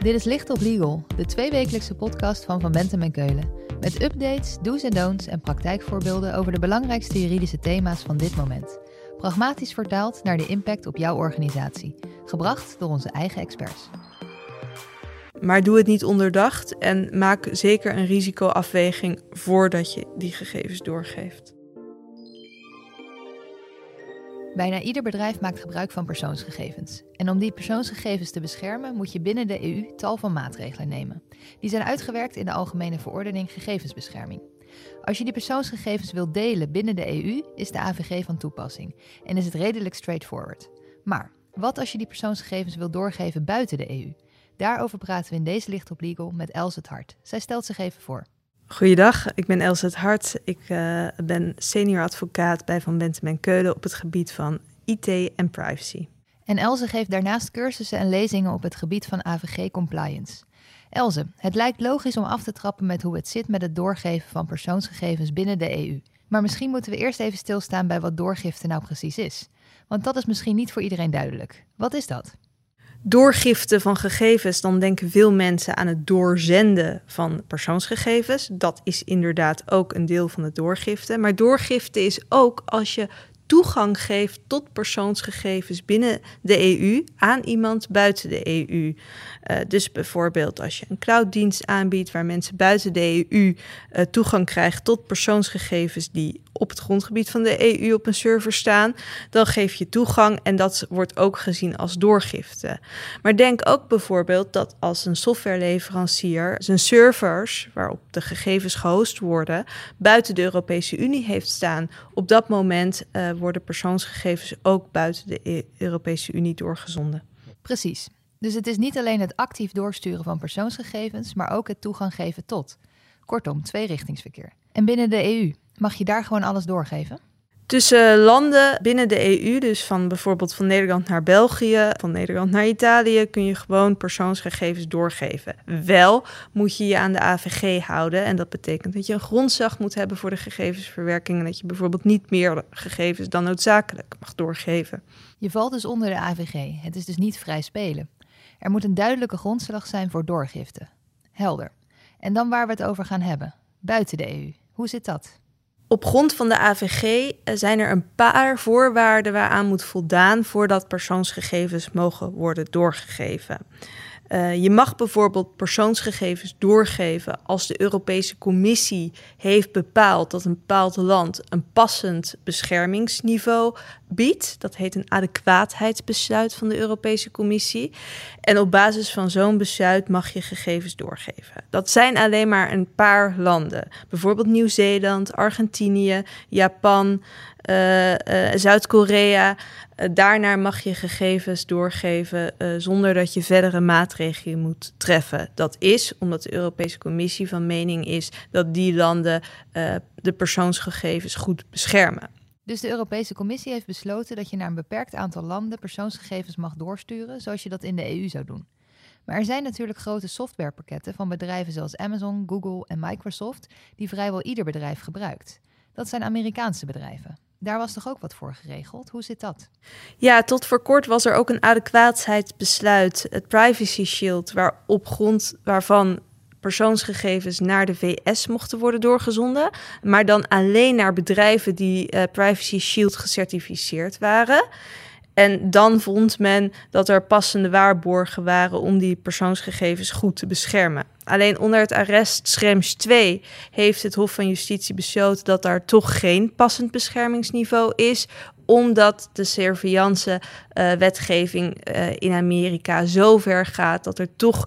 Dit is Licht op Legal, de tweewekelijkse podcast van Van Bentem en Keulen. Met updates, do's en don'ts en praktijkvoorbeelden over de belangrijkste juridische thema's van dit moment. Pragmatisch vertaald naar de impact op jouw organisatie. Gebracht door onze eigen experts. Maar doe het niet onderdacht en maak zeker een risicoafweging voordat je die gegevens doorgeeft. Bijna ieder bedrijf maakt gebruik van persoonsgegevens. En om die persoonsgegevens te beschermen, moet je binnen de EU tal van maatregelen nemen. Die zijn uitgewerkt in de Algemene Verordening Gegevensbescherming. Als je die persoonsgegevens wilt delen binnen de EU, is de AVG van toepassing en is het redelijk straightforward. Maar wat als je die persoonsgegevens wilt doorgeven buiten de EU? Daarover praten we in deze Licht op Legal met Els het Hart. Zij stelt zich even voor. Goeiedag, ik ben Els het Hart. Ik uh, ben senior advocaat bij Van Bentem en Keulen op het gebied van IT en privacy. En Elze geeft daarnaast cursussen en lezingen op het gebied van AVG compliance. Elze, het lijkt logisch om af te trappen met hoe het zit met het doorgeven van persoonsgegevens binnen de EU. Maar misschien moeten we eerst even stilstaan bij wat doorgifte nou precies is. Want dat is misschien niet voor iedereen duidelijk. Wat is dat? Doorgifte van gegevens, dan denken veel mensen aan het doorzenden van persoonsgegevens. Dat is inderdaad ook een deel van het doorgifte. Maar doorgifte is ook als je toegang geeft tot persoonsgegevens binnen de EU aan iemand buiten de EU. Uh, dus bijvoorbeeld als je een clouddienst aanbiedt waar mensen buiten de EU eh, toegang krijgen tot persoonsgegevens die op het grondgebied van de EU op een server staan, dan geef je toegang en dat wordt ook gezien als doorgifte. Maar denk ook bijvoorbeeld dat als een softwareleverancier zijn servers waarop de gegevens gehost worden buiten de Europese Unie heeft staan, op dat moment uh, worden persoonsgegevens ook buiten de e-, Europese Unie doorgezonden. Precies. Dus het is niet alleen het actief doorsturen van persoonsgegevens, maar ook het toegang geven tot. Kortom, tweerichtingsverkeer. En binnen de EU, mag je daar gewoon alles doorgeven? Tussen landen binnen de EU, dus van bijvoorbeeld van Nederland naar België, van Nederland naar Italië, kun je gewoon persoonsgegevens doorgeven. Wel moet je je aan de AVG houden en dat betekent dat je een grondslag moet hebben voor de gegevensverwerking en dat je bijvoorbeeld niet meer gegevens dan noodzakelijk mag doorgeven. Je valt dus onder de AVG. Het is dus niet vrij spelen. Er moet een duidelijke grondslag zijn voor doorgifte. Helder. En dan waar we het over gaan hebben. Buiten de EU. Hoe zit dat? Op grond van de AVG eh, zijn er een paar voorwaarden waaraan moet voldaan voordat persoonsgegevens mogen worden doorgegeven. Uh, je mag bijvoorbeeld persoonsgegevens doorgeven als de Europese Commissie heeft bepaald dat een bepaald land een passend beschermingsniveau biedt. Dat heet een adequaatheidsbesluit van de Europese Commissie. En op basis van zo'n besluit mag je gegevens doorgeven. Dat zijn alleen maar een paar landen. Bijvoorbeeld Nieuw-Zeeland, Argentinië, Japan, uh, uh, Zuid-Korea. Uh, daarnaar mag je gegevens doorgeven zonder dat je verdere maatregelen moet treffen. Dat is omdat de Europese Commissie van mening is dat die landen de persoonsgegevens goed beschermen. Dus de Europese Commissie heeft besloten dat je naar een beperkt aantal landen persoonsgegevens mag doorsturen, zoals je dat in de EU zou doen. Maar er zijn natuurlijk grote softwarepakketten van bedrijven zoals Amazon, Google en Microsoft, die vrijwel ieder bedrijf gebruikt. Dat zijn Amerikaanse bedrijven. Daar was toch ook wat voor geregeld? Hoe zit dat? Ja, tot voor kort was er ook een adequaatheidsbesluit, het Privacy Shield, waar op grond waarvan persoonsgegevens naar de VS mochten worden doorgezonden, maar dan alleen naar bedrijven die uh, Privacy Shield gecertificeerd waren. En dan vond men dat er passende waarborgen waren om die persoonsgegevens goed te beschermen. Alleen onder het arrest Schrems 2 heeft het Hof van Justitie besloten dat daar toch geen passend beschermingsniveau is, omdat de surveillance-wetgeving uh, uh, in Amerika zo ver gaat dat er toch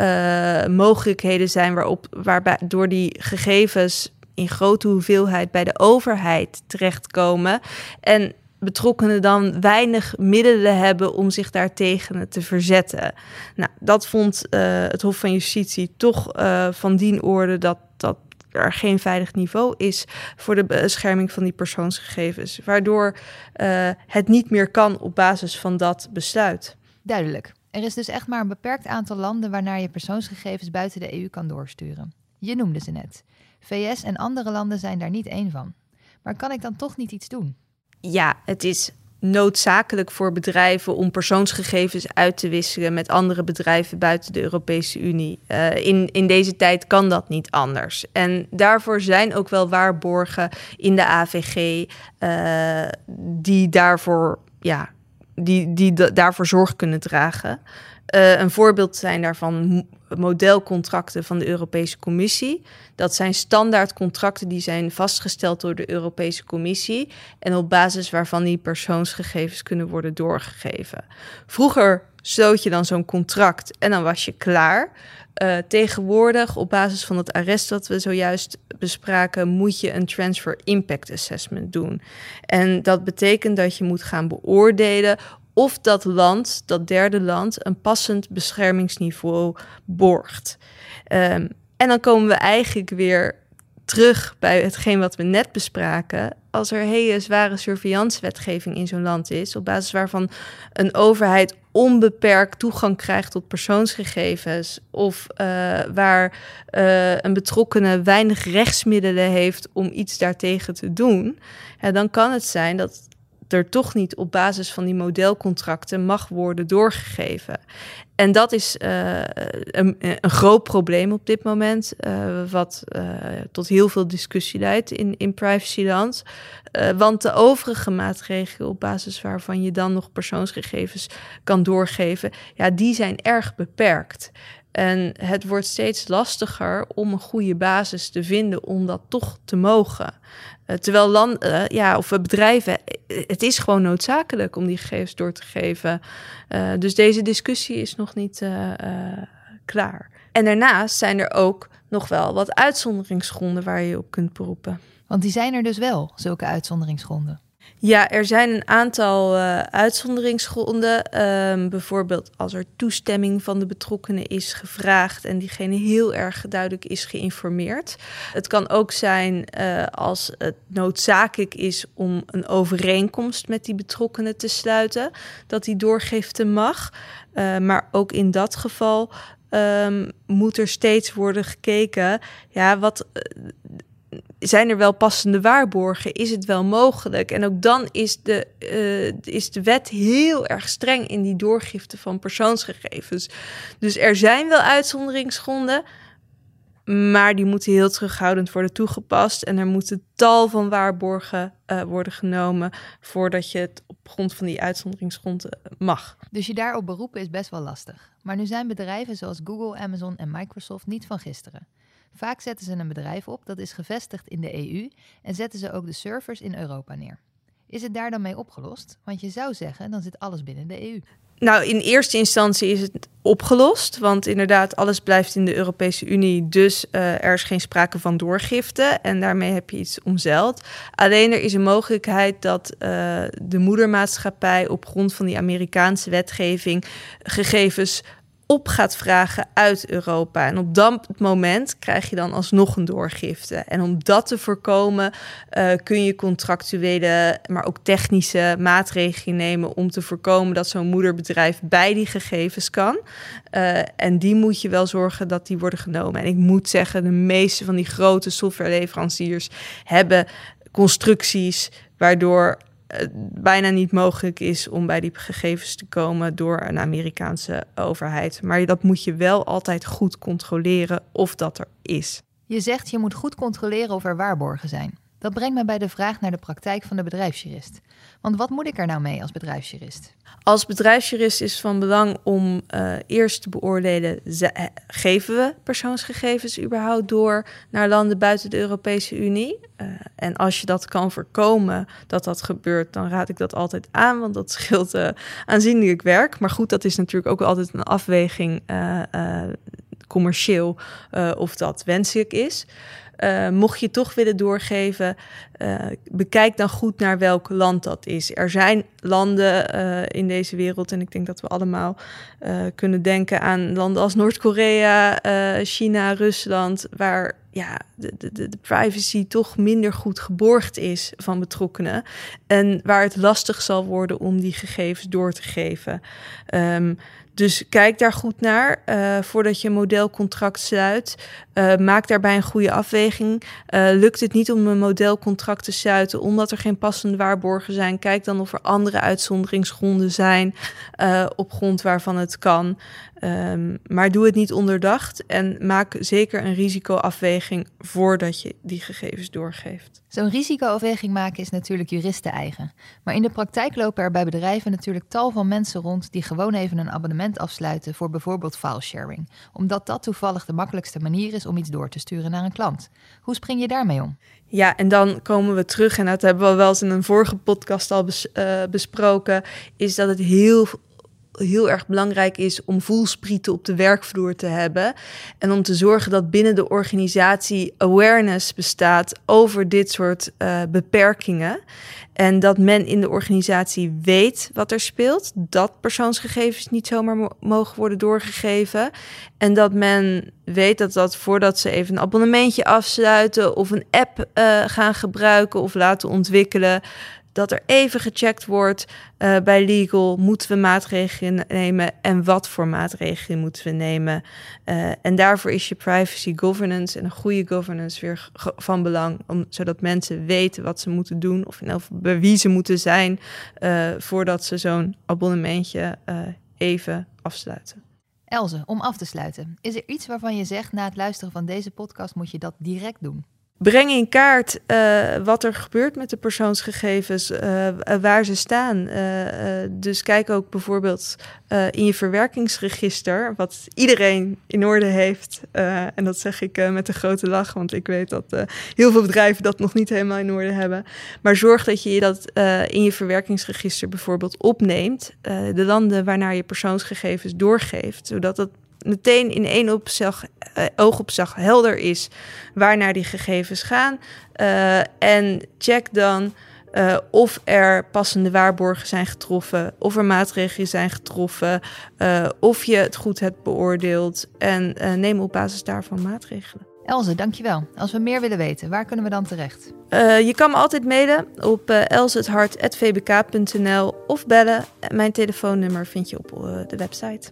uh, mogelijkheden zijn waarop, waarbij door die gegevens in grote hoeveelheid bij de overheid terechtkomen. En betrokkenen dan weinig middelen hebben om zich daartegen te verzetten. Nou, dat vond uh, het Hof van Justitie toch uh, van dien orde dat, dat er geen veilig niveau is voor de bescherming van die persoonsgegevens, waardoor uh, het niet meer kan op basis van dat besluit. Duidelijk. Er is dus echt maar een beperkt aantal landen waarnaar je persoonsgegevens buiten de EU kan doorsturen. Je noemde ze net. VS en andere landen zijn daar niet één van. Maar kan ik dan toch niet iets doen? Ja, het is noodzakelijk voor bedrijven om persoonsgegevens uit te wisselen met andere bedrijven buiten de Europese Unie. Uh, in, in deze tijd kan dat niet anders. En daarvoor zijn ook wel waarborgen in de AVG uh, die daarvoor, ja, die, die daarvoor zorg kunnen dragen. Uh, een voorbeeld zijn daarvan modelcontracten van de Europese Commissie. Dat zijn standaardcontracten die zijn vastgesteld door de Europese Commissie en op basis waarvan die persoonsgegevens kunnen worden doorgegeven. Vroeger stoot je dan zo'n contract en dan was je klaar. Uh, tegenwoordig, op basis van het arrest dat we zojuist bespraken, moet je een transfer impact assessment doen. En dat betekent dat je moet gaan beoordelen of dat land, dat derde land, een passend beschermingsniveau borgt. Um, en dan komen we eigenlijk weer terug bij hetgeen wat we net bespraken. Als er hele zware surveillancewetgeving in zo'n land is, op basis waarvan een overheid onbeperkt toegang krijgt tot persoonsgegevens, of uh, waar uh, een betrokkene weinig rechtsmiddelen heeft om iets daartegen te doen, dan kan het zijn dat er toch niet op basis van die modelcontracten mag worden doorgegeven. En dat is uh, een, een, groot probleem op dit moment, uh, wat uh, tot heel veel discussie leidt in, in privacyland. want de overige maatregelen op basis waarvan je dan nog persoonsgegevens kan doorgeven, ja, die zijn erg beperkt. En het wordt steeds lastiger om een goede basis te vinden om dat toch te mogen. Uh, terwijl landen, uh, ja, of bedrijven, eh, het is gewoon noodzakelijk om die gegevens door te geven. Dus deze discussie is nog niet klaar. En daarnaast zijn er ook nog wel wat uitzonderingsgronden waar je op kunt beroepen. Want die zijn er dus wel, zulke uitzonderingsgronden. Ja, er zijn een aantal uh, uitzonderingsgronden. Um, bijvoorbeeld als er toestemming van de betrokkenen is gevraagd en diegene heel erg duidelijk is geïnformeerd. Het kan ook zijn uh, als het noodzakelijk is om een overeenkomst met die betrokkenen te sluiten, dat die doorgifte mag. Uh, maar ook in dat geval um, moet er steeds worden gekeken, ja, wat zijn er wel passende waarborgen? Is het wel mogelijk? En ook dan is de, uh, is de wet heel erg streng in die doorgifte van persoonsgegevens. Dus er zijn wel uitzonderingsgronden, maar die moeten heel terughoudend worden toegepast. En er moeten tal van waarborgen uh, worden genomen voordat je het op grond van die uitzonderingsgronden mag. Dus je daarop beroepen is best wel lastig. Maar nu zijn bedrijven zoals Google, Amazon en Microsoft niet van gisteren. Vaak zetten ze een bedrijf op dat is gevestigd in de EU en zetten ze ook de servers in Europa neer. Is het daar dan mee opgelost? Want je zou zeggen, dan zit alles binnen de EU. Nou, in eerste instantie is het opgelost. Want inderdaad, alles blijft in de Europese Unie. Dus uh, er is geen sprake van doorgifte. En daarmee heb je iets omzeild. Alleen er is een mogelijkheid dat uh, de moedermaatschappij op grond van die Amerikaanse wetgeving gegevens op gaat vragen uit Europa. En op dat moment krijg je dan alsnog een doorgifte. En om dat te voorkomen uh, kun je contractuele, maar ook technische maatregelen nemen om te voorkomen dat zo'n moederbedrijf bij die gegevens kan. Uh, en die moet je wel zorgen dat die worden genomen. En ik moet zeggen, de meeste van die grote softwareleveranciers hebben constructies waardoor het bijna niet mogelijk is om bij die gegevens te komen door een Amerikaanse overheid. Maar dat moet je wel altijd goed controleren of dat er is. Je zegt je moet goed controleren of er waarborgen zijn. Dat brengt me bij de vraag naar de praktijk van de bedrijfsjurist. Want wat moet ik er nou mee als bedrijfsjurist? Als bedrijfsjurist is van belang om uh, eerst te beoordelen: eh, geven we persoonsgegevens überhaupt door naar landen buiten de Europese Unie? Uh, en als je dat kan voorkomen dat dat gebeurt, dan raad ik dat altijd aan, want dat scheelt aanzienlijk werk. Maar goed, dat is natuurlijk ook altijd een afweging commercieel of dat wenselijk is. Uh, mocht je toch willen doorgeven, uh, bekijk dan goed naar welk land dat is. Er zijn landen uh, in deze wereld, en ik denk dat we allemaal kunnen denken aan landen als Noord-Korea, China, Rusland, waar ja, de, de, de privacy toch minder goed geborgd is van betrokkenen. En waar het lastig zal worden om die gegevens door te geven. Um, Dus kijk daar goed naar uh, voordat je een modelcontract sluit. Uh, maak daarbij een goede afweging. Uh, lukt het niet om een modelcontract te sluiten omdat er geen passende waarborgen zijn? Kijk dan of er andere uitzonderingsgronden zijn op grond waarvan het kan. Um, maar doe het niet onderdacht en maak zeker een risicoafweging voordat je die gegevens doorgeeft. Zo'n risicoafweging maken is natuurlijk juristen eigen. Maar in de praktijk lopen er bij bedrijven natuurlijk tal van mensen rond die gewoon even een abonnement afsluiten voor bijvoorbeeld filesharing, omdat dat toevallig de makkelijkste manier is om iets door te sturen naar een klant. Hoe spring je daarmee om? Ja, en dan komen we terug, en dat hebben we wel eens in een vorige podcast al uh, besproken, is dat het heel heel erg belangrijk is om voelsprieten op de werkvloer te hebben. En om te zorgen dat binnen de organisatie awareness bestaat over dit soort uh, beperkingen. En dat men in de organisatie weet wat er speelt. Dat persoonsgegevens niet zomaar mogen worden doorgegeven. En dat men weet dat dat voordat ze even een abonnementje afsluiten of een app uh, gaan gebruiken of laten ontwikkelen, dat er even gecheckt wordt uh, bij legal. Moeten we maatregelen nemen en wat voor maatregelen moeten we nemen? Uh, en daarvoor is je privacy governance en een goede governance weer van belang, om, zodat mensen weten wat ze moeten doen of, of bij wie ze moeten zijn uh, voordat ze zo'n abonnementje even afsluiten. Elze, om af te sluiten, is er iets waarvan je zegt na het luisteren van deze podcast moet je dat direct doen? Breng in kaart uh, wat er gebeurt met de persoonsgegevens, uh, waar ze staan. Dus kijk ook bijvoorbeeld in je verwerkingsregister, wat iedereen in orde heeft. en dat zeg ik met een grote lach, want ik weet dat heel veel bedrijven dat nog niet helemaal in orde hebben. Maar zorg dat je dat in je verwerkingsregister bijvoorbeeld opneemt, de landen waarnaar je persoonsgegevens doorgeeft, zodat het meteen in één opzag, uh, oogopslag helder is waarnaar die gegevens gaan. Uh, en check dan uh, of er passende waarborgen zijn getroffen, of er maatregelen zijn getroffen, of je het goed hebt beoordeeld en neem op basis daarvan maatregelen. Elze, dankjewel. Als we meer willen weten, waar kunnen we dan terecht? je kan me altijd mailen op uh, elsethart.vbk.nl of bellen. Mijn telefoonnummer vind je op de website.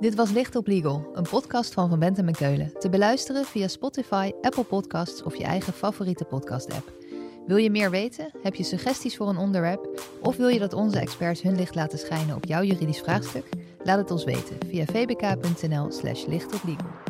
Dit was Licht op Legal, een podcast van Van Bentem en Keulen. Te beluisteren via Spotify, Apple Podcasts of je eigen favoriete podcast-app. Wil je meer weten? Heb je suggesties voor een onderwerp? Of wil je dat onze experts hun licht laten schijnen op jouw juridisch vraagstuk? Laat het ons weten via vbk.nl/slash lichtoplegal.